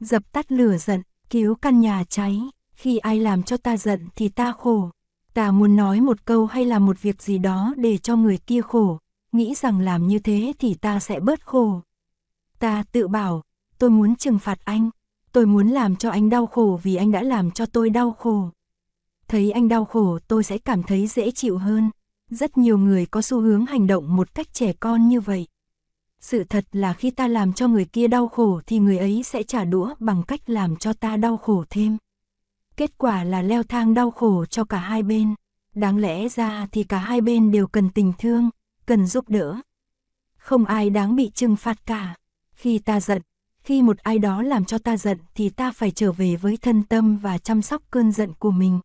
dập tắt lửa giận, cứu căn nhà cháy, khi ai làm cho ta giận thì ta khổ. Ta muốn nói một câu hay là một việc gì đó để cho người kia khổ, nghĩ rằng làm như thế thì ta sẽ bớt khổ. Ta tự bảo, tôi muốn trừng phạt anh, tôi muốn làm cho anh đau khổ vì anh đã làm cho tôi đau khổ. Thấy anh đau khổ tôi sẽ cảm thấy dễ chịu hơn. Rất nhiều người có xu hướng hành động một cách trẻ con như vậy. Sự thật là khi ta làm cho người kia đau khổ thì người ấy sẽ trả đũa bằng cách làm cho ta đau khổ thêm. Kết quả là leo thang đau khổ cho cả hai bên. Đáng lẽ ra thì cả hai bên đều cần tình thương, cần giúp đỡ. Không ai đáng bị trừng phạt cả. Khi ta giận, khi một ai đó làm cho ta giận thì ta phải trở về với thân tâm và chăm sóc cơn giận của mình.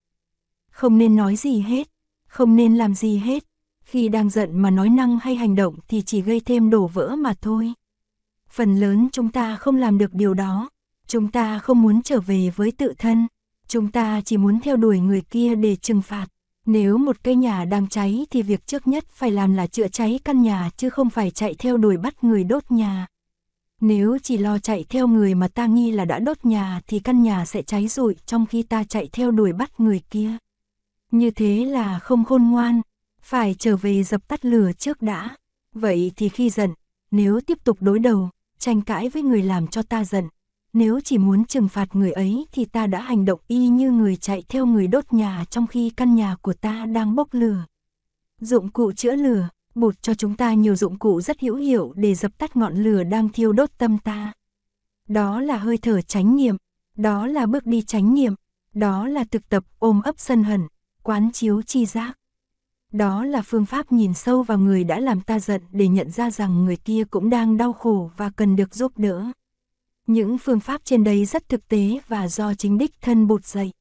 Không nên nói gì hết, không nên làm gì hết. Khi đang giận mà nói năng hay hành động thì chỉ gây thêm đổ vỡ mà thôi. Phần lớn chúng ta không làm được điều đó. Chúng ta không muốn trở về với tự thân. Chúng ta chỉ muốn theo đuổi người kia để trừng phạt. Nếu một cây nhà đang cháy thì việc trước nhất phải làm là chữa cháy căn nhà chứ không phải chạy theo đuổi bắt người đốt nhà. Nếu chỉ lo chạy theo người mà ta nghi là đã đốt nhà thì căn nhà sẽ cháy rụi trong khi ta chạy theo đuổi bắt người kia. Như thế là không khôn ngoan, phải trở về dập tắt lửa trước đã. Vậy thì khi giận, nếu tiếp tục đối đầu, tranh cãi với người làm cho ta giận, nếu chỉ muốn trừng phạt người ấy thì ta đã hành động y như người chạy theo người đốt nhà trong khi căn nhà của ta đang bốc lửa. Dụng cụ chữa lửa, bụt cho chúng ta nhiều dụng cụ rất hữu hiệu để dập tắt ngọn lửa đang thiêu đốt tâm ta. Đó là hơi thở chánh niệm, đó là bước đi chánh niệm, đó là thực tập ôm ấp sân hận, quán chiếu chi giác. Đó là phương pháp nhìn sâu vào người đã làm ta giận để nhận ra rằng người kia cũng đang đau khổ và cần được giúp đỡ. Những phương pháp trên đây rất thực tế và do chính đích thân bột dạy.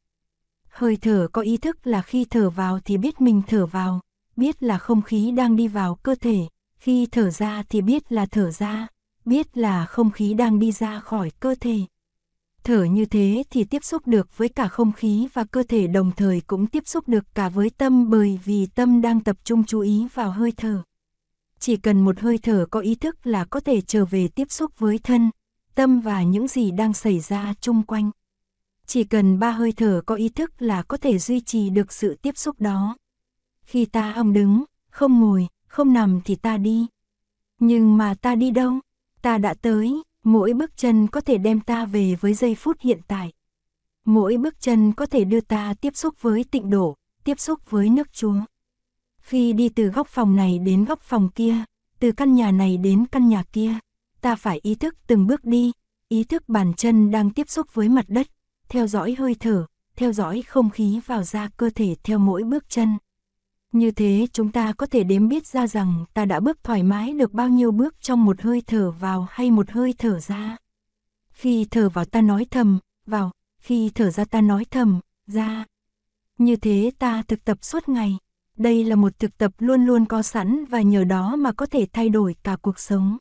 Hơi thở có ý thức là khi thở vào thì biết mình thở vào, biết là không khí đang đi vào cơ thể, khi thở ra thì biết là thở ra, biết là không khí đang đi ra khỏi cơ thể. Thở như thế thì tiếp xúc được với cả không khí và cơ thể đồng thời cũng tiếp xúc được cả với tâm bởi vì tâm đang tập trung chú ý vào hơi thở. Chỉ cần một hơi thở có ý thức là có thể trở về tiếp xúc với thân, tâm và những gì đang xảy ra chung quanh. Chỉ cần ba hơi thở có ý thức là có thể duy trì được sự tiếp xúc đó. Khi ta không đứng, không ngồi, không nằm thì ta đi. Nhưng mà ta đi đâu? Ta đã tới, mỗi bước chân có thể đem ta về với giây phút hiện tại. Mỗi bước chân có thể đưa ta tiếp xúc với tịnh độ, tiếp xúc với nước Chúa. Khi đi từ góc phòng này đến góc phòng kia, từ căn nhà này đến căn nhà kia, ta phải ý thức từng bước đi, ý thức bàn chân đang tiếp xúc với mặt đất, theo dõi hơi thở, theo dõi không khí vào ra cơ thể theo mỗi bước chân. Như thế chúng ta có thể đếm biết ra rằng ta đã bước thoải mái được bao nhiêu bước trong một hơi thở vào hay một hơi thở ra. Khi thở vào ta nói thầm, vào, khi thở ra ta nói thầm, ra. Như thế ta thực tập suốt ngày. Đây là một thực tập luôn luôn có sẵn và nhờ đó mà có thể thay đổi cả cuộc sống.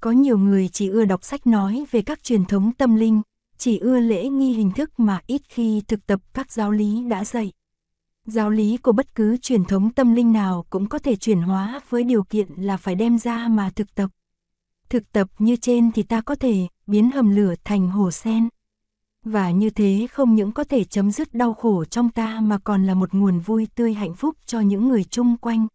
Có nhiều người chỉ ưa đọc sách nói về các truyền thống tâm linh, chỉ ưa lễ nghi hình thức mà ít khi thực tập các giáo lý đã dạy. Giáo lý của bất cứ truyền thống tâm linh nào cũng có thể chuyển hóa với điều kiện là phải đem ra mà thực tập. Thực tập như trên thì ta có thể biến hầm lửa thành hồ sen. Và như thế không những có thể chấm dứt đau khổ trong ta mà còn là một nguồn vui tươi hạnh phúc cho những người chung quanh.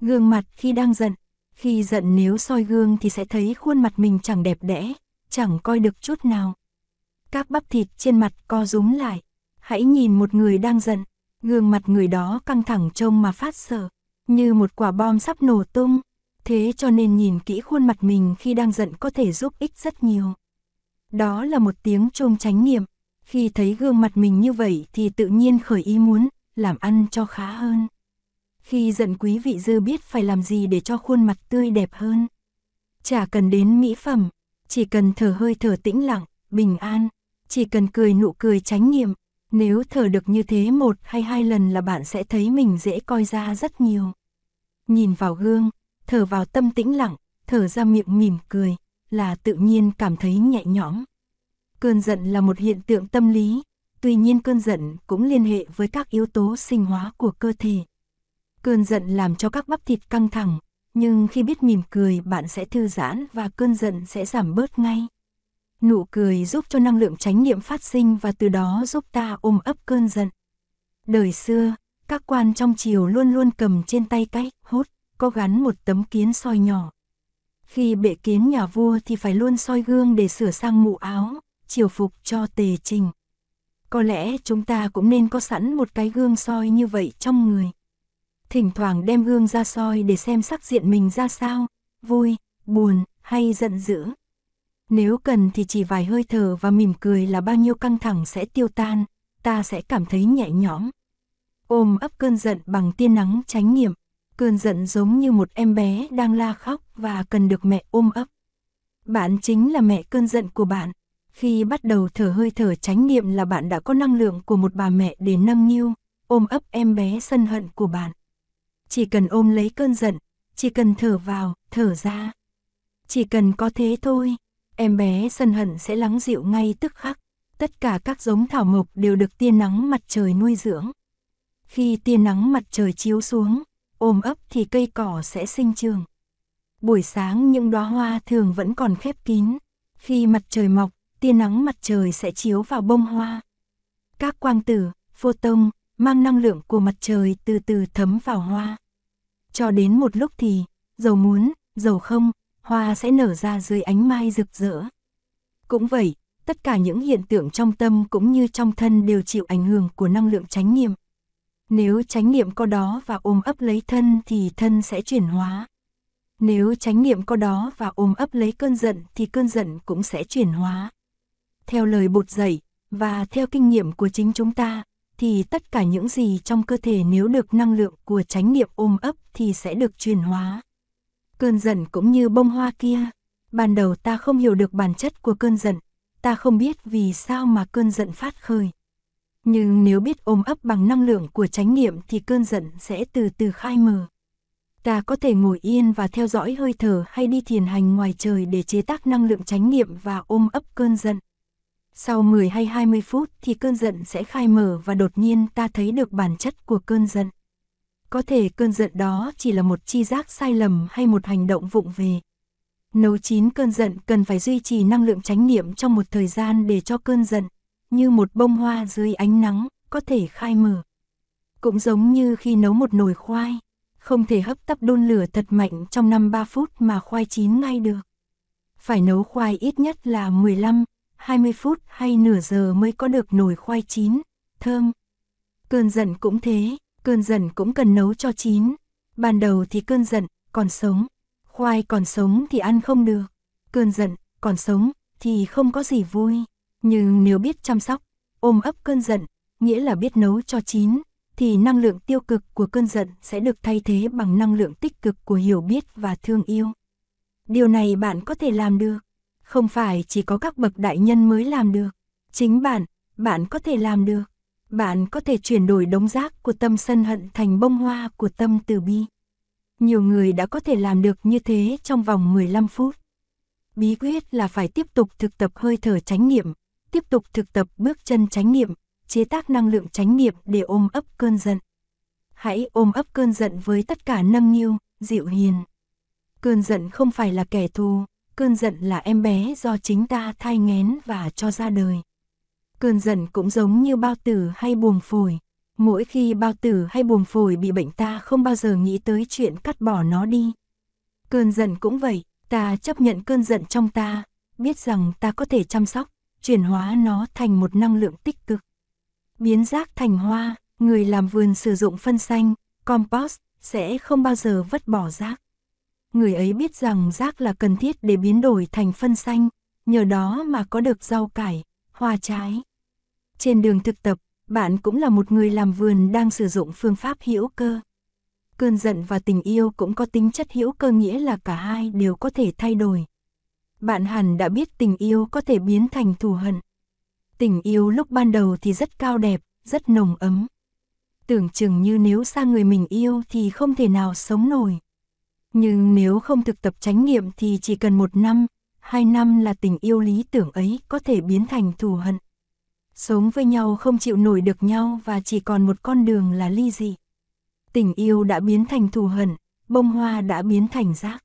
Gương mặt khi đang giận, khi giận nếu soi gương thì sẽ thấy khuôn mặt mình chẳng đẹp đẽ, chẳng coi được chút nào. Các bắp thịt trên mặt co rúm lại. Hãy nhìn một người đang giận, gương mặt người đó căng thẳng trông mà phát sợ, như một quả bom sắp nổ tung. Thế cho nên nhìn kỹ khuôn mặt mình khi đang giận có thể giúp ích rất nhiều. Đó là một tiếng trông tránh niệm. Khi thấy gương mặt mình như vậy thì tự nhiên khởi ý muốn, làm ăn cho khá hơn. Khi giận quý vị dư biết phải làm gì để cho khuôn mặt tươi đẹp hơn. Chả cần đến mỹ phẩm, chỉ cần thở hơi thở tĩnh lặng, bình an, chỉ cần cười nụ cười tránh nghiệm, nếu thở được như thế một hay hai lần là bạn sẽ thấy mình dễ coi ra rất nhiều. Nhìn vào gương, thở vào tâm tĩnh lặng, thở ra miệng mỉm cười, là tự nhiên cảm thấy nhẹ nhõm. Cơn giận là một hiện tượng tâm lý, tuy nhiên cơn giận cũng liên hệ với các yếu tố sinh hóa của cơ thể. Cơn giận làm cho các bắp thịt căng thẳng, nhưng khi biết mỉm cười bạn sẽ thư giãn và cơn giận sẽ giảm bớt ngay. Nụ cười giúp cho năng lượng chánh niệm phát sinh và từ đó giúp ta ôm ấp cơn giận. Đời xưa, các quan trong triều luôn luôn cầm trên tay cách hốt, có gắn một tấm kiến soi nhỏ. Khi bệ kiến nhà vua thì phải luôn soi gương để sửa sang mũ áo, triều phục cho tề trình. Có lẽ chúng ta cũng nên có sẵn một cái gương soi như vậy trong người. Thỉnh thoảng đem gương ra soi để xem sắc diện mình ra sao, vui, buồn hay giận dữ. Nếu cần thì chỉ vài hơi thở và mỉm cười là bao nhiêu căng thẳng sẽ tiêu tan, ta sẽ cảm thấy nhẹ nhõm. Ôm ấp cơn giận bằng tia nắng tránh nghiệm, cơn giận giống như một em bé đang la khóc và cần được mẹ ôm ấp. Bạn chính là mẹ cơn giận của bạn. Khi bắt đầu thở hơi thở tránh niệm là bạn đã có năng lượng của một bà mẹ để nâng niu, ôm ấp em bé sân hận của bạn. Chỉ cần ôm lấy cơn giận, chỉ cần thở vào, thở ra. Chỉ cần có thế thôi, em bé sân hận sẽ lắng dịu ngay tức khắc. Tất cả các giống thảo mộc đều được tia nắng mặt trời nuôi dưỡng. Khi tia nắng mặt trời chiếu xuống, ôm ấp thì cây cỏ sẽ sinh trường. Buổi sáng những đóa hoa thường vẫn còn khép kín. Khi mặt trời mọc, tia nắng mặt trời sẽ chiếu vào bông hoa. Các quang tử, photon, mang năng lượng của mặt trời từ từ thấm vào hoa. Cho đến một lúc thì, dầu muốn, dầu không, hoa sẽ nở ra dưới ánh mai rực rỡ. Cũng vậy, tất cả những hiện tượng trong tâm cũng như trong thân đều chịu ảnh hưởng của năng lượng chánh niệm. Nếu chánh niệm có đó và ôm ấp lấy thân thì thân sẽ chuyển hóa. Nếu chánh niệm có đó và ôm ấp lấy cơn giận thì cơn giận cũng sẽ chuyển hóa. Theo lời bột dạy, và theo kinh nghiệm của chính chúng ta, thì tất cả những gì trong cơ thể nếu được năng lượng của chánh niệm ôm ấp thì sẽ được chuyển hóa. Cơn giận cũng như bông hoa kia, ban đầu ta không hiểu được bản chất của cơn giận, ta không biết vì sao mà cơn giận phát khởi. Nhưng nếu biết ôm ấp bằng năng lượng của chánh niệm thì cơn giận sẽ từ từ khai mở. Ta có thể ngồi yên và theo dõi hơi thở hay đi thiền hành ngoài trời để chế tác năng lượng chánh niệm và ôm ấp cơn giận. Sau 10 hay 20 phút thì cơn giận sẽ khai mở và đột nhiên ta thấy được bản chất của cơn giận. Có thể cơn giận đó chỉ là một chi giác sai lầm hay một hành động vụng về. Nấu chín cơn giận cần phải duy trì năng lượng chánh niệm trong một thời gian để cho cơn giận, như một bông hoa dưới ánh nắng, có thể khai mở. Cũng giống như khi nấu một nồi khoai, không thể hấp tấp đun lửa thật mạnh trong 5-3 phút mà khoai chín ngay được. Phải nấu khoai ít nhất là 15, 20 phút hay nửa giờ mới có được nồi khoai chín, thơm. Cơn giận cũng thế, cơn giận cũng cần nấu cho chín. Ban đầu thì cơn giận còn sống, khoai còn sống thì ăn không được. Cơn giận còn sống thì không có gì vui. Nhưng nếu biết chăm sóc, ôm ấp cơn giận, nghĩa là biết nấu cho chín, thì năng lượng tiêu cực của cơn giận sẽ được thay thế bằng năng lượng tích cực của hiểu biết và thương yêu. Điều này bạn có thể làm được. Không phải chỉ có các bậc đại nhân mới làm được. Chính bạn, bạn có thể làm được. Bạn có thể chuyển đổi đống rác của tâm sân hận thành bông hoa của tâm từ bi. Nhiều người đã có thể làm được như thế trong vòng 15 phút. Bí quyết là phải tiếp tục thực tập hơi thở chánh niệm, tiếp tục thực tập bước chân chánh niệm, chế tác năng lượng chánh niệm để ôm ấp cơn giận. Hãy ôm ấp cơn giận với tất cả nâng niu, dịu hiền. Cơn giận không phải là kẻ thù, cơn giận là em bé do chính ta thai nghén và cho ra đời. Cơn giận cũng giống như bao tử hay buồng phổi. Mỗi khi bao tử hay buồng phổi bị bệnh ta không bao giờ nghĩ tới chuyện cắt bỏ nó đi. Cơn giận cũng vậy, ta chấp nhận cơn giận trong ta, biết rằng ta có thể chăm sóc, chuyển hóa nó thành một năng lượng tích cực. Biến rác thành hoa, người làm vườn sử dụng phân xanh, compost, sẽ không bao giờ vứt bỏ rác người ấy biết rằng rác là cần thiết để biến đổi thành phân xanh, nhờ đó mà có được rau cải, hoa trái. Trên đường thực tập, bạn cũng là một người làm vườn đang sử dụng phương pháp hữu cơ. Cơn giận và tình yêu cũng có tính chất hữu cơ nghĩa là cả hai đều có thể thay đổi. Bạn hẳn đã biết tình yêu có thể biến thành thù hận. Tình yêu lúc ban đầu thì rất cao đẹp, rất nồng ấm. Tưởng chừng như nếu xa người mình yêu thì không thể nào sống nổi. Nhưng nếu không thực tập chánh niệm thì chỉ cần một năm, hai năm là tình yêu lý tưởng ấy có thể biến thành thù hận. Sống với nhau không chịu nổi được nhau và chỉ còn một con đường là ly dị. Tình yêu đã biến thành thù hận, bông hoa đã biến thành rác.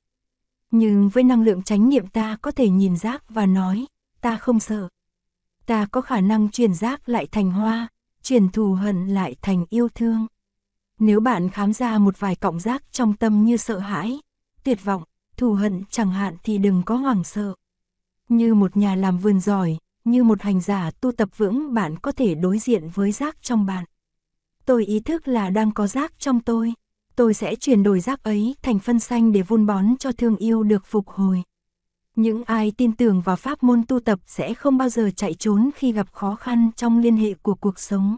Nhưng với năng lượng chánh niệm ta có thể nhìn rác và nói, ta không sợ. Ta có khả năng chuyển rác lại thành hoa, chuyển thù hận lại thành yêu thương. Nếu bạn khám ra một vài cọng rác trong tâm như sợ hãi, tuyệt vọng, thù hận chẳng hạn thì đừng có hoảng sợ. Như một nhà làm vườn giỏi, như một hành giả tu tập vững bạn có thể đối diện với rác trong bạn. Tôi ý thức là đang có rác trong tôi. Tôi sẽ chuyển đổi rác ấy thành phân xanh để vun bón cho thương yêu được phục hồi. Những ai tin tưởng vào pháp môn tu tập sẽ không bao giờ chạy trốn khi gặp khó khăn trong liên hệ của cuộc sống.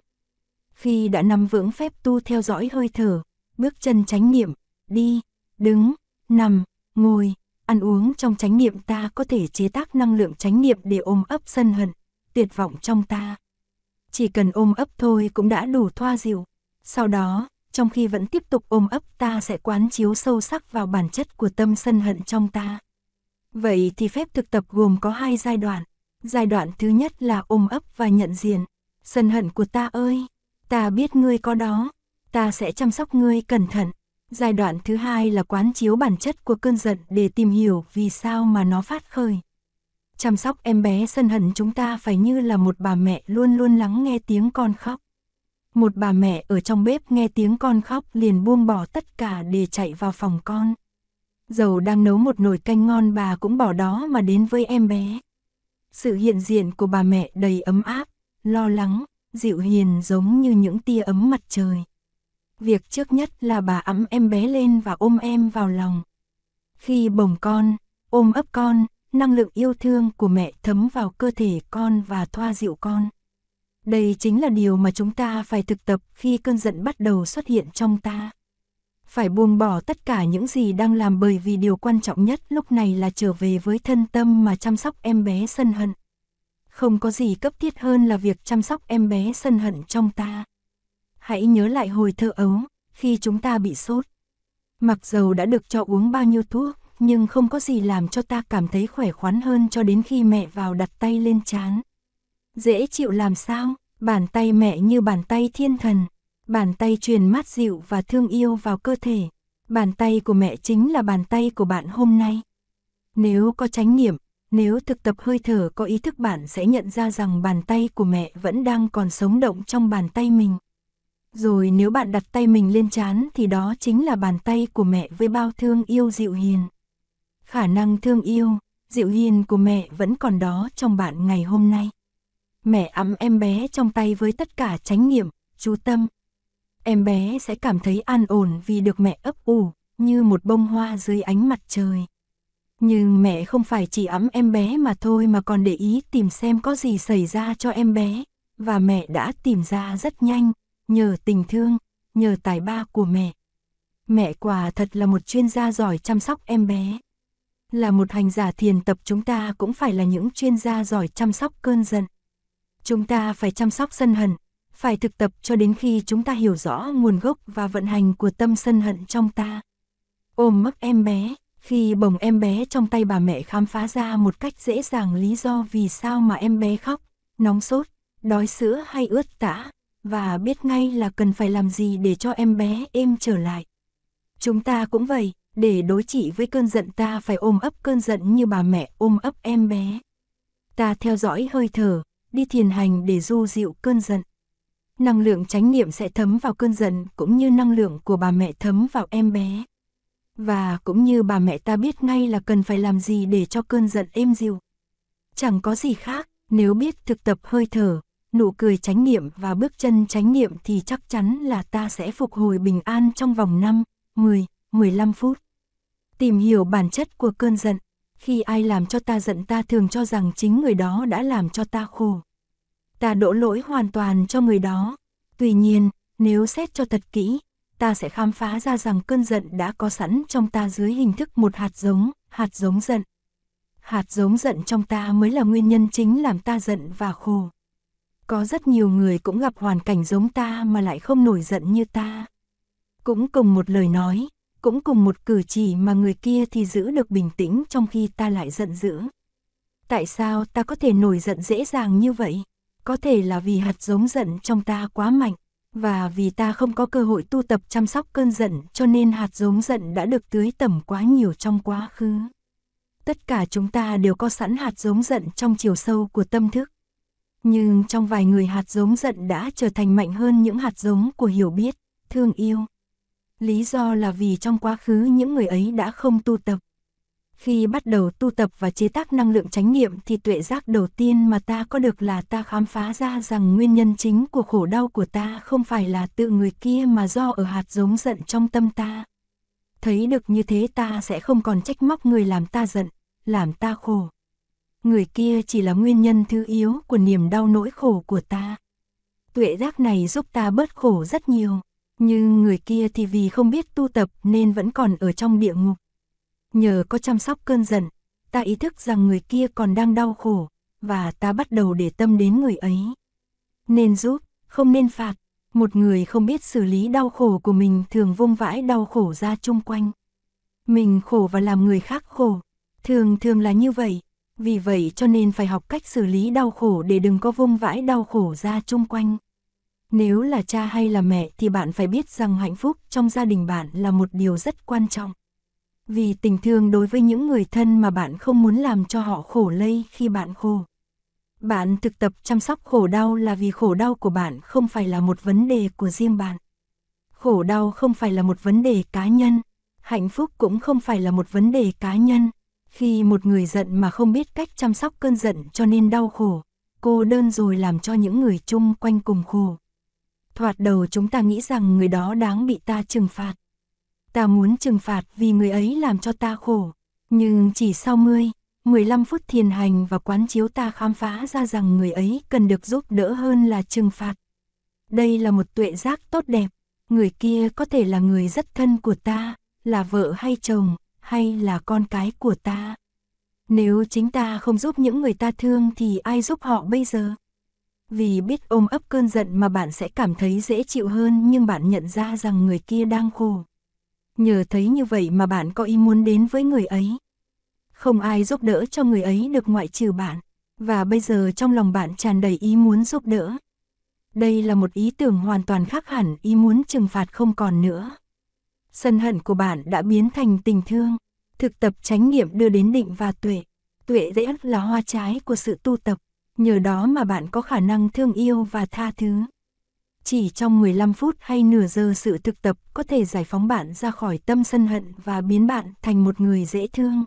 Khi đã nắm vững phép tu theo dõi hơi thở, bước chân chánh niệm, đi, đứng, nằm, ngồi, ăn uống trong chánh niệm ta có thể chế tác năng lượng chánh niệm để ôm ấp sân hận, tuyệt vọng trong ta. Chỉ cần ôm ấp thôi cũng đã đủ thoa dịu. Sau đó, trong khi vẫn tiếp tục ôm ấp ta sẽ quán chiếu sâu sắc vào bản chất của tâm sân hận trong ta. Vậy thì phép thực tập gồm có hai giai đoạn. Giai đoạn thứ nhất là ôm ấp và nhận diện. Sân hận của ta ơi, ta biết ngươi có đó, ta sẽ chăm sóc ngươi cẩn thận. Giai đoạn thứ hai là quán chiếu bản chất của cơn giận để tìm hiểu vì sao mà nó phát khởi. Chăm sóc em bé sân hận chúng ta phải như là một bà mẹ luôn luôn lắng nghe tiếng con khóc. Một bà mẹ ở trong bếp nghe tiếng con khóc liền buông bỏ tất cả để chạy vào phòng con. Dầu đang nấu một nồi canh ngon bà cũng bỏ đó mà đến với em bé. Sự hiện diện của bà mẹ đầy ấm áp, lo lắng, dịu hiền giống như những tia ấm mặt trời. Việc trước nhất là bà ấm em bé lên và ôm em vào lòng. Khi bồng con, ôm ấp con, năng lượng yêu thương của mẹ thấm vào cơ thể con và thoa dịu con. Đây chính là điều mà chúng ta phải thực tập khi cơn giận bắt đầu xuất hiện trong ta. Phải buông bỏ tất cả những gì đang làm bởi vì điều quan trọng nhất lúc này là trở về với thân tâm mà chăm sóc em bé sân hận. Không có gì cấp thiết hơn là việc chăm sóc em bé sân hận trong ta. Hãy nhớ lại hồi thơ ấu, khi chúng ta bị sốt. Mặc dầu đã được cho uống bao nhiêu thuốc, nhưng không có gì làm cho ta cảm thấy khỏe khoắn hơn cho đến khi mẹ vào đặt tay lên chán. Dễ chịu làm sao, bàn tay mẹ như bàn tay thiên thần, bàn tay truyền mát dịu và thương yêu vào cơ thể. Bàn tay của mẹ chính là bàn tay của bạn hôm nay. Nếu có chánh niệm, nếu thực tập hơi thở có ý thức bạn sẽ nhận ra rằng bàn tay của mẹ vẫn đang còn sống động trong bàn tay mình. Rồi nếu bạn đặt tay mình lên chán thì đó chính là bàn tay của mẹ với bao thương yêu dịu hiền. Khả năng thương yêu, dịu hiền của mẹ vẫn còn đó trong bạn ngày hôm nay. Mẹ ấm em bé trong tay với tất cả chánh niệm, chú tâm. Em bé sẽ cảm thấy an ổn vì được mẹ ấp ủ, như một bông hoa dưới ánh mặt trời. Nhưng mẹ không phải chỉ ấm em bé mà thôi mà còn để ý tìm xem có gì xảy ra cho em bé. Và mẹ đã tìm ra rất nhanh, nhờ tình thương, nhờ tài ba của mẹ. Mẹ quả thật là một chuyên gia giỏi chăm sóc em bé. Là một hành giả thiền tập chúng ta cũng phải là những chuyên gia giỏi chăm sóc cơn giận. Chúng ta phải chăm sóc sân hận, phải thực tập cho đến khi chúng ta hiểu rõ nguồn gốc và vận hành của tâm sân hận trong ta. Ôm mất em bé, khi bồng em bé trong tay bà mẹ khám phá ra một cách dễ dàng lý do vì sao mà em bé khóc, nóng sốt, đói sữa hay ướt tả, và biết ngay là cần phải làm gì để cho em bé êm trở lại. Chúng ta cũng vậy, để đối trị với cơn giận ta phải ôm ấp cơn giận như bà mẹ ôm ấp em bé. Ta theo dõi hơi thở, đi thiền hành để du dịu cơn giận. Năng lượng chánh niệm sẽ thấm vào cơn giận cũng như năng lượng của bà mẹ thấm vào em bé. Và cũng như bà mẹ ta biết ngay là cần phải làm gì để cho cơn giận êm dịu. Chẳng có gì khác, nếu biết thực tập hơi thở, nụ cười chánh niệm và bước chân chánh niệm thì chắc chắn là ta sẽ phục hồi bình an trong vòng 5, 10, 15 phút. Tìm hiểu bản chất của cơn giận, khi ai làm cho ta giận ta thường cho rằng chính người đó đã làm cho ta khổ. Ta đổ lỗi hoàn toàn cho người đó. Tuy nhiên, nếu xét cho thật kỹ, ta sẽ khám phá ra rằng cơn giận đã có sẵn trong ta dưới hình thức một hạt giống, hạt giống giận. Hạt giống giận trong ta mới là nguyên nhân chính làm ta giận và khổ. Có rất nhiều người cũng gặp hoàn cảnh giống ta mà lại không nổi giận như ta. Cũng cùng một lời nói, cũng cùng một cử chỉ mà người kia thì giữ được bình tĩnh trong khi ta lại giận dữ. Tại sao ta có thể nổi giận dễ dàng như vậy? Có thể là vì hạt giống giận trong ta quá mạnh, và vì ta không có cơ hội tu tập chăm sóc cơn giận cho nên hạt giống giận đã được tưới tẩm quá nhiều trong quá khứ. Tất cả chúng ta đều có sẵn hạt giống giận trong chiều sâu của tâm thức. Nhưng trong vài người hạt giống giận đã trở thành mạnh hơn những hạt giống của hiểu biết, thương yêu. Lý do là vì trong quá khứ những người ấy đã không tu tập. Khi bắt đầu tu tập và chế tác năng lượng chánh niệm thì tuệ giác đầu tiên mà ta có được là ta khám phá ra rằng nguyên nhân chính của khổ đau của ta không phải là tự người kia mà do ở hạt giống giận trong tâm ta. Thấy được như thế ta sẽ không còn trách móc người làm ta giận, làm ta khổ. Người kia chỉ là nguyên nhân thứ yếu của niềm đau nỗi khổ của ta. Tuệ giác này giúp ta bớt khổ rất nhiều, nhưng người kia thì vì không biết tu tập nên vẫn còn ở trong địa ngục. Nhờ có chăm sóc cơn giận, ta ý thức rằng người kia còn đang đau khổ, và ta bắt đầu để tâm đến người ấy. Nên giúp, không nên phạt. Một người không biết xử lý đau khổ của mình thường vung vãi đau khổ ra chung quanh. Mình khổ và làm người khác khổ. Thường thường là như vậy. Vì vậy cho nên phải học cách xử lý đau khổ để đừng có vung vãi đau khổ ra chung quanh. Nếu là cha hay là mẹ thì bạn phải biết rằng hạnh phúc trong gia đình bạn là một điều rất quan trọng. Vì tình thương đối với những người thân mà bạn không muốn làm cho họ khổ lây khi bạn khổ. Bạn thực tập chăm sóc khổ đau là vì khổ đau của bạn không phải là một vấn đề của riêng bạn. Khổ đau không phải là một vấn đề cá nhân, hạnh phúc cũng không phải là một vấn đề cá nhân. Khi một người giận mà không biết cách chăm sóc cơn giận cho nên đau khổ, cô đơn rồi làm cho những người chung quanh cùng khổ. Thoạt đầu chúng ta nghĩ rằng người đó đáng bị ta trừng phạt. Ta muốn trừng phạt vì người ấy làm cho ta khổ. Nhưng chỉ sau 10, 15 phút thiền hành và quán chiếu ta khám phá ra rằng người ấy cần được giúp đỡ hơn là trừng phạt. Đây là một tuệ giác tốt đẹp. Người kia có thể là người rất thân của ta, là vợ hay chồng, hay là con cái của ta. Nếu chính ta không giúp những người ta thương thì ai giúp họ bây giờ? Vì biết ôm ấp cơn giận mà bạn sẽ cảm thấy dễ chịu hơn, nhưng bạn nhận ra rằng người kia đang khổ. Nhờ thấy như vậy mà bạn có ý muốn đến với người ấy. Không ai giúp đỡ cho người ấy được ngoại trừ bạn. Và bây giờ trong lòng bạn tràn đầy ý muốn giúp đỡ. Đây là một ý tưởng hoàn toàn khác hẳn, ý muốn trừng phạt không còn nữa. Sân hận của bạn đã biến thành tình thương. Thực tập chánh niệm đưa đến định và tuệ. Tuệ dễ là hoa trái của sự tu tập. Nhờ đó mà bạn có khả năng thương yêu và tha thứ. Chỉ trong 15 phút hay nửa giờ sự thực tập có thể giải phóng bạn ra khỏi tâm sân hận và biến bạn thành một người dễ thương.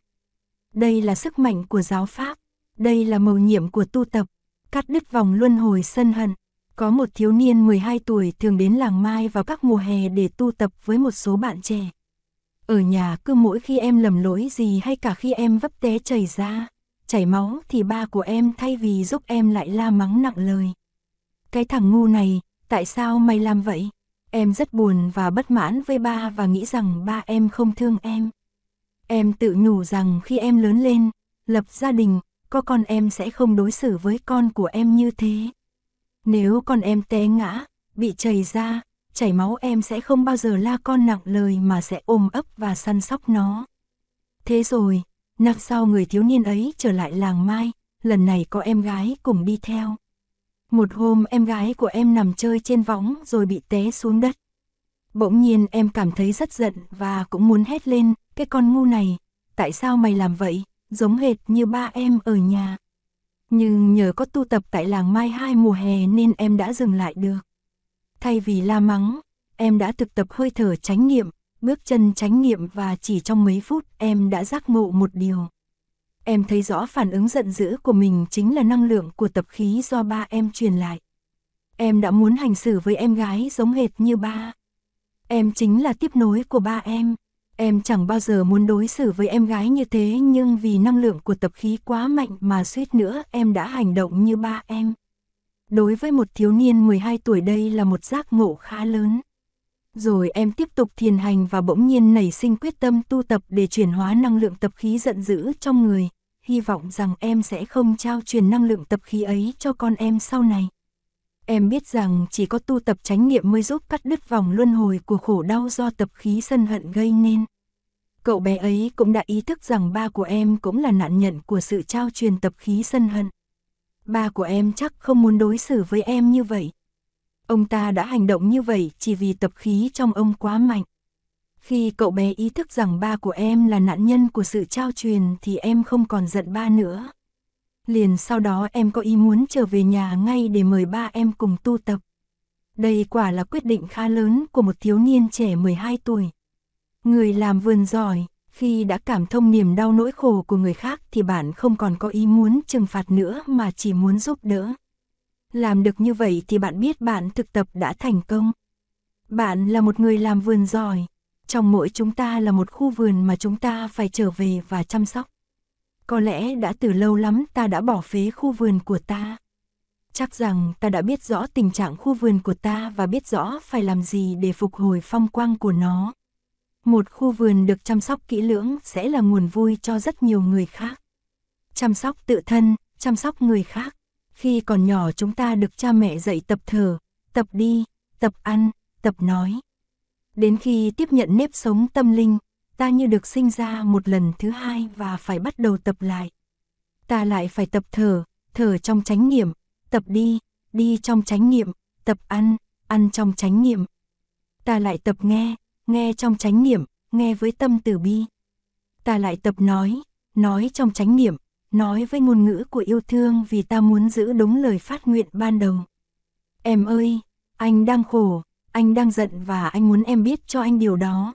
Đây là sức mạnh của giáo pháp. Đây là mầu nhiệm của tu tập. Cắt đứt vòng luân hồi sân hận. Có một thiếu niên 12 tuổi thường đến làng Mai vào các mùa hè để tu tập với một số bạn trẻ. Ở nhà cứ mỗi khi em lầm lỗi gì hay cả khi em vấp té chảy ra, chảy máu thì ba của em thay vì giúp em lại la mắng nặng lời. Cái thằng ngu này, tại sao mày làm vậy? Em rất buồn và bất mãn với ba và nghĩ rằng ba em không thương em. Em tự nhủ rằng khi em lớn lên, lập gia đình, có con em sẽ không đối xử với con của em như thế. Nếu con em té ngã, bị chảy ra, chảy máu em sẽ không bao giờ la con nặng lời mà sẽ ôm ấp và săn sóc nó. Thế rồi, năm sau người thiếu niên ấy trở lại làng Mai, lần này có em gái cùng đi theo. Một hôm em gái của em nằm chơi trên võng rồi bị té xuống đất. Bỗng nhiên em cảm thấy rất giận và cũng muốn hét lên, cái con ngu này, tại sao mày làm vậy, giống hệt như ba em ở nhà. Nhưng nhờ có tu tập tại làng Mai hai mùa hè nên em đã dừng lại được. Thay vì la mắng, em đã thực tập hơi thở chánh niệm, bước chân chánh niệm và chỉ trong mấy phút em đã giác ngộ một điều. Em thấy rõ phản ứng giận dữ của mình chính là năng lượng của tập khí do ba em truyền lại. Em đã muốn hành xử với em gái giống hệt như ba. Em chính là tiếp nối của ba em. Em chẳng bao giờ muốn đối xử với em gái như thế nhưng vì năng lượng của tập khí quá mạnh mà suýt nữa em đã hành động như ba em. Đối với một thiếu niên 12 tuổi đây là một giác ngộ khá lớn. Rồi em tiếp tục thiền hành và bỗng nhiên nảy sinh quyết tâm tu tập để chuyển hóa năng lượng tập khí giận dữ trong người, hy vọng rằng em sẽ không trao truyền năng lượng tập khí ấy cho con em sau này. Em biết rằng chỉ có tu tập chánh niệm mới giúp cắt đứt vòng luân hồi của khổ đau do tập khí sân hận gây nên. Cậu bé ấy cũng đã ý thức rằng ba của em cũng là nạn nhân của sự trao truyền tập khí sân hận. Ba của em chắc không muốn đối xử với em như vậy. Ông ta đã hành động như vậy chỉ vì tập khí trong ông quá mạnh. Khi cậu bé ý thức rằng ba của em là nạn nhân của sự trao truyền thì em không còn giận ba nữa. Liền sau đó em có ý muốn trở về nhà ngay để mời ba em cùng tu tập. Đây quả là quyết định khá lớn của một thiếu niên trẻ 12 tuổi. Người làm vườn giỏi, khi đã cảm thông niềm đau nỗi khổ của người khác thì bạn không còn có ý muốn trừng phạt nữa mà chỉ muốn giúp đỡ. Làm được như vậy thì bạn biết bạn thực tập đã thành công. Bạn là một người làm vườn giỏi. Trong mỗi chúng ta là một khu vườn mà chúng ta phải trở về và chăm sóc. Có lẽ đã từ lâu lắm ta đã bỏ phế khu vườn của ta. Chắc rằng ta đã biết rõ tình trạng khu vườn của ta và biết rõ phải làm gì để phục hồi phong quang của nó. Một khu vườn được chăm sóc kỹ lưỡng sẽ là nguồn vui cho rất nhiều người khác. Chăm sóc tự thân, chăm sóc người khác. Khi còn nhỏ chúng ta được cha mẹ dạy tập thở, tập đi, tập ăn, tập nói. Đến khi tiếp nhận nếp sống tâm linh, ta như được sinh ra một lần thứ hai và phải bắt đầu tập lại. Ta lại phải tập thở, thở trong chánh niệm, tập đi, đi trong chánh niệm, tập ăn, ăn trong chánh niệm. Ta lại tập nghe, nghe trong chánh niệm, nghe với tâm từ bi. Ta lại tập nói, nói trong chánh niệm, nói với ngôn ngữ của yêu thương vì ta muốn giữ đúng lời phát nguyện ban đầu. Em ơi, anh đang khổ, anh đang giận và anh muốn em biết cho anh điều đó.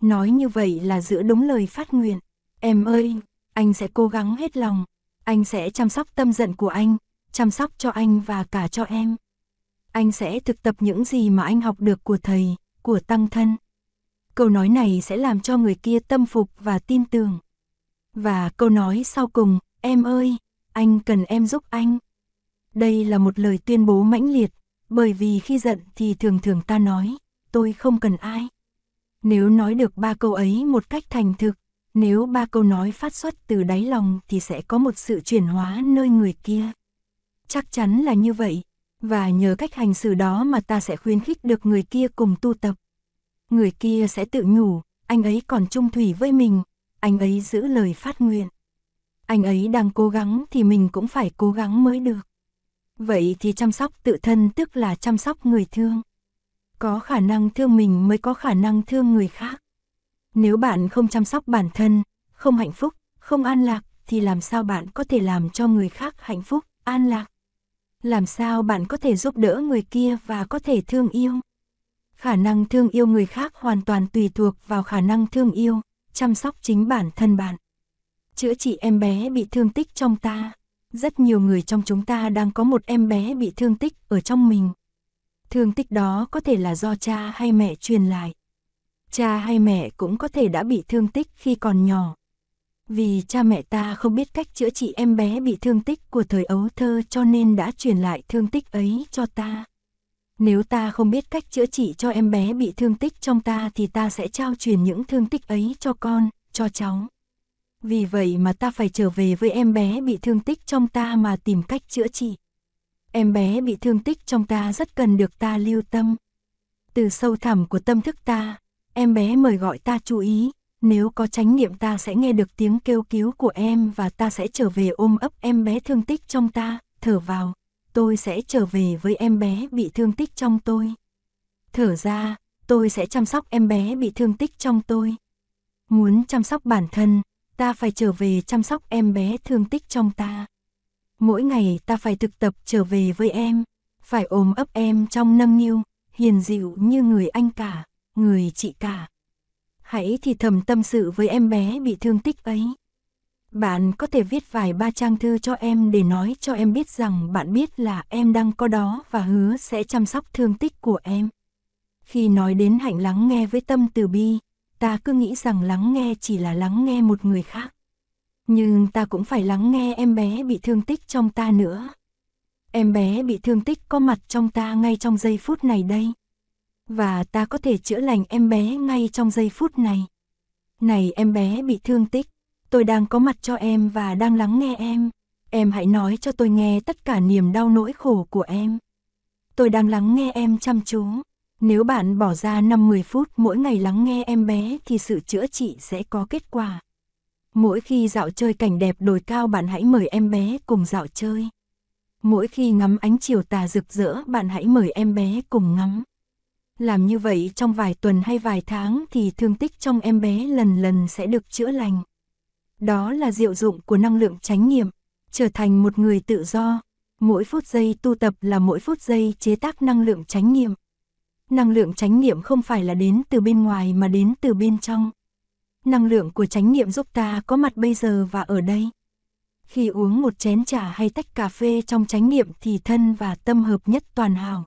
Nói như vậy là giữ đúng lời phát nguyện. Em ơi, anh sẽ cố gắng hết lòng, anh sẽ chăm sóc tâm giận của anh, chăm sóc cho anh và cả cho em. Anh sẽ thực tập những gì mà anh học được của thầy, của tăng thân. Câu nói này sẽ làm cho người kia tâm phục và tin tưởng. Và câu nói sau cùng, em ơi, anh cần em giúp anh. Đây là một lời tuyên bố mãnh liệt, bởi vì khi giận thì thường thường ta nói, tôi không cần ai. Nếu nói được ba câu ấy một cách thành thực, nếu ba câu nói phát xuất từ đáy lòng thì sẽ có một sự chuyển hóa nơi người kia. Chắc chắn là như vậy, và nhờ cách hành xử đó mà ta sẽ khuyến khích được người kia cùng tu tập. Người kia sẽ tự nhủ, anh ấy còn trung thủy với mình, anh ấy giữ lời phát nguyện. Anh ấy đang cố gắng thì mình cũng phải cố gắng mới được. Vậy thì chăm sóc tự thân tức là chăm sóc người thương. Có khả năng thương mình mới có khả năng thương người khác. Nếu bạn không chăm sóc bản thân, không hạnh phúc, không an lạc, thì làm sao bạn có thể làm cho người khác hạnh phúc, an lạc? Làm sao bạn có thể giúp đỡ người kia và có thể thương yêu? Khả năng thương yêu người khác hoàn toàn tùy thuộc vào khả năng thương yêu, chăm sóc chính bản thân bạn. Chữa trị em bé bị thương tích trong ta. Rất nhiều người trong chúng ta đang có một em bé bị thương tích ở trong mình. Thương tích đó có thể là do cha hay mẹ truyền lại. Cha hay mẹ cũng có thể đã bị thương tích khi còn nhỏ. Vì cha mẹ ta không biết cách chữa trị em bé bị thương tích của thời ấu thơ cho nên đã truyền lại thương tích ấy cho ta. Nếu ta không biết cách chữa trị cho em bé bị thương tích trong ta thì ta sẽ trao truyền những thương tích ấy cho con, cho cháu. Vì vậy mà ta phải trở về với em bé bị thương tích trong ta mà tìm cách chữa trị. Em bé bị thương tích trong ta rất cần được ta lưu tâm. Từ sâu thẳm của tâm thức ta, em bé mời gọi ta chú ý, nếu có chánh niệm ta sẽ nghe được tiếng kêu cứu của em và ta sẽ trở về ôm ấp em bé thương tích trong ta, thở vào, tôi sẽ trở về với em bé bị thương tích trong tôi. Thở ra, tôi sẽ chăm sóc em bé bị thương tích trong tôi. Muốn chăm sóc bản thân, ta phải trở về chăm sóc em bé thương tích trong ta. Mỗi ngày ta phải thực tập trở về với em, phải ôm ấp em trong nâng niu, hiền dịu như người anh cả, người chị cả. Hãy thì thầm tâm sự với em bé bị thương tích ấy. Bạn có thể viết vài ba trang thư cho em để nói cho em biết rằng bạn biết là em đang có đó và hứa sẽ chăm sóc thương tích của em. Khi nói đến hạnh lắng nghe với tâm từ bi, ta cứ nghĩ rằng lắng nghe chỉ là lắng nghe một người khác. Nhưng ta cũng phải lắng nghe em bé bị thương tích trong ta nữa. Em bé bị thương tích có mặt trong ta ngay trong giây phút này đây. Và ta có thể chữa lành em bé ngay trong giây phút này. Này em bé bị thương tích, tôi đang có mặt cho em và đang lắng nghe em. Em hãy nói cho tôi nghe tất cả niềm đau nỗi khổ của em. Tôi đang lắng nghe em chăm chú. Nếu bạn bỏ ra 5-10 phút mỗi ngày lắng nghe em bé thì sự chữa trị sẽ có kết quả. Mỗi khi dạo chơi cảnh đẹp đồi cao bạn hãy mời em bé cùng dạo chơi. Mỗi khi ngắm ánh chiều tà rực rỡ bạn hãy mời em bé cùng ngắm. Làm như vậy trong vài tuần hay vài tháng thì thương tích trong em bé lần lần sẽ được chữa lành. Đó là diệu dụng của năng lượng chánh niệm, trở thành một người tự do. Mỗi phút giây tu tập là mỗi phút giây chế tác năng lượng chánh niệm. Năng lượng chánh niệm không phải là đến từ bên ngoài mà đến từ bên trong. Năng lượng của chánh niệm giúp ta có mặt bây giờ và ở đây. Khi uống một chén trà hay tách cà phê trong chánh niệm thì thân và tâm hợp nhất toàn hảo.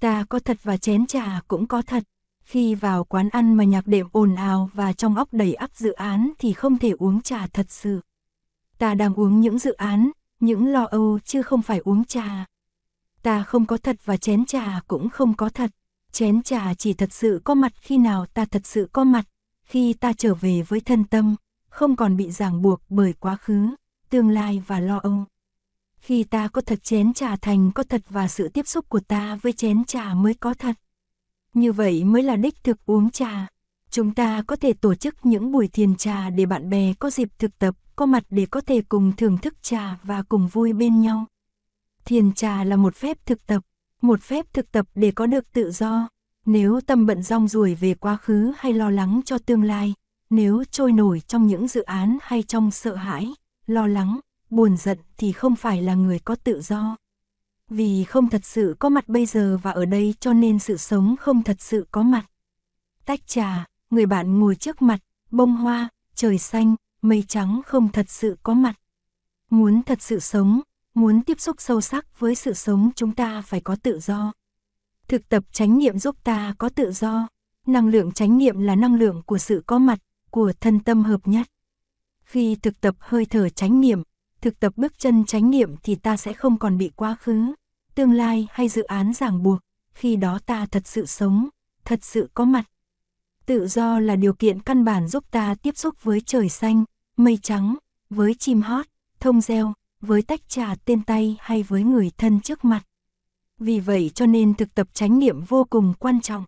Ta có thật và chén trà cũng có thật. Khi vào quán ăn mà nhạc đệm ồn ào và trong óc đầy ắp dự án thì không thể uống trà thật sự. Ta đang uống những dự án, những lo âu chứ không phải uống trà. Ta không có thật và chén trà cũng không có thật. Chén trà chỉ thật sự có mặt khi nào ta thật sự có mặt, khi ta trở về với thân tâm, không còn bị ràng buộc bởi quá khứ, tương lai và lo âu. Khi ta có thật chén trà thành có thật và sự tiếp xúc của ta với chén trà mới có thật. Như vậy mới là đích thực uống trà. Chúng ta có thể tổ chức những buổi thiền trà để bạn bè có dịp thực tập, có mặt để có thể cùng thưởng thức trà và cùng vui bên nhau. Thiền trà là một phép thực tập, một phép thực tập để có được tự do. Nếu tâm bận rong ruổi về quá khứ hay lo lắng cho tương lai, nếu trôi nổi trong những dự án hay trong sợ hãi, lo lắng, buồn giận thì không phải là người có tự do. Vì không thật sự có mặt bây giờ và ở đây cho nên sự sống không thật sự có mặt. Tách trà, người bạn ngồi trước mặt, bông hoa, trời xanh, mây trắng không thật sự có mặt. Muốn thật sự sống, muốn tiếp xúc sâu sắc với sự sống chúng ta phải có tự do. Thực tập chánh niệm giúp ta có tự do. Năng lượng chánh niệm là năng lượng của sự có mặt, của thân tâm hợp nhất. Khi thực tập hơi thở chánh niệm, thực tập bước chân chánh niệm thì ta sẽ không còn bị quá khứ, tương lai hay dự án ràng buộc, khi đó ta thật sự sống, thật sự có mặt. Tự do là điều kiện căn bản giúp ta tiếp xúc với trời xanh, mây trắng, với chim hót, thông reo, với tách trà tên tay hay với người thân trước mặt. Vì vậy cho nên thực tập chánh niệm vô cùng quan trọng.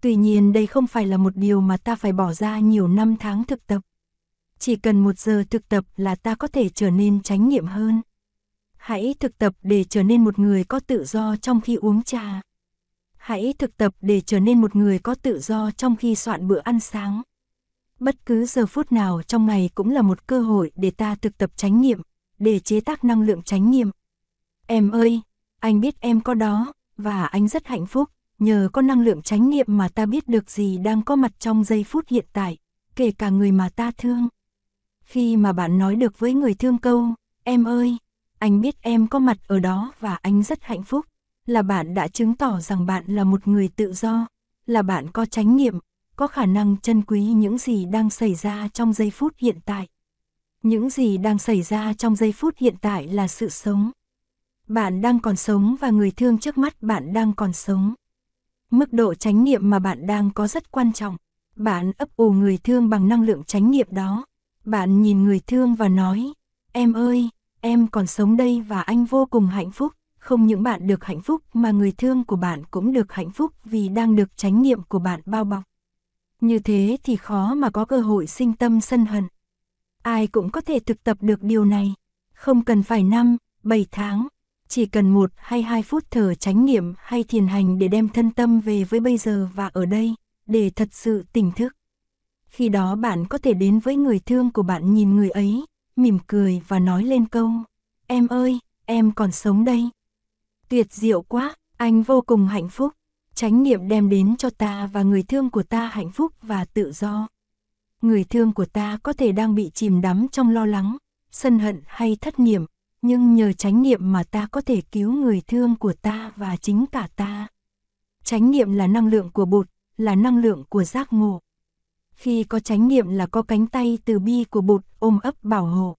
Tuy nhiên đây không phải là một điều mà ta phải bỏ ra nhiều năm tháng thực tập. Chỉ cần một giờ thực tập là ta có thể trở nên chánh niệm hơn. Hãy thực tập để trở nên một người có tự do trong khi uống trà. Hãy thực tập để trở nên một người có tự do trong khi soạn bữa ăn sáng. Bất cứ giờ phút nào trong ngày cũng là một cơ hội để ta thực tập chánh niệm, để chế tác năng lượng chánh niệm. Em ơi, anh biết em có đó, và anh rất hạnh phúc, nhờ có năng lượng chánh niệm mà ta biết được gì đang có mặt trong giây phút hiện tại, kể cả người mà ta thương. Khi mà bạn nói được với người thương câu, em ơi, anh biết em có mặt ở đó và anh rất hạnh phúc, là bạn đã chứng tỏ rằng bạn là một người tự do, là bạn có chánh niệm, có khả năng trân quý những gì đang xảy ra trong giây phút hiện tại. Những gì đang xảy ra trong giây phút hiện tại là sự sống. Bạn đang còn sống và người thương trước mắt bạn đang còn sống. Mức độ chánh niệm mà bạn đang có rất quan trọng. Bạn ấp ủ người thương bằng năng lượng chánh niệm đó. Bạn nhìn người thương và nói, em ơi, em còn sống đây và anh vô cùng hạnh phúc. Không những bạn được hạnh phúc mà người thương của bạn cũng được hạnh phúc vì đang được chánh niệm của bạn bao bọc. Như thế thì khó mà có cơ hội sinh tâm sân hận. Ai cũng có thể thực tập được điều này. Không cần phải năm, bảy tháng, chỉ cần một hay hai phút thở chánh niệm hay thiền hành để đem thân tâm về với bây giờ và ở đây, để thật sự tỉnh thức. Khi đó bạn có thể đến với người thương của bạn nhìn người ấy, mỉm cười và nói lên câu, em ơi, em còn sống đây. Tuyệt diệu quá, anh vô cùng hạnh phúc. Chánh niệm đem đến cho ta và người thương của ta hạnh phúc và tự do. Người thương của ta có thể đang bị chìm đắm trong lo lắng, sân hận hay thất niệm, nhưng nhờ chánh niệm mà ta có thể cứu người thương của ta và chính cả ta. Chánh niệm là năng lượng của bụt, là năng lượng của giác ngộ. Khi có chánh niệm là có cánh tay từ bi của bụt ôm ấp bảo hộ.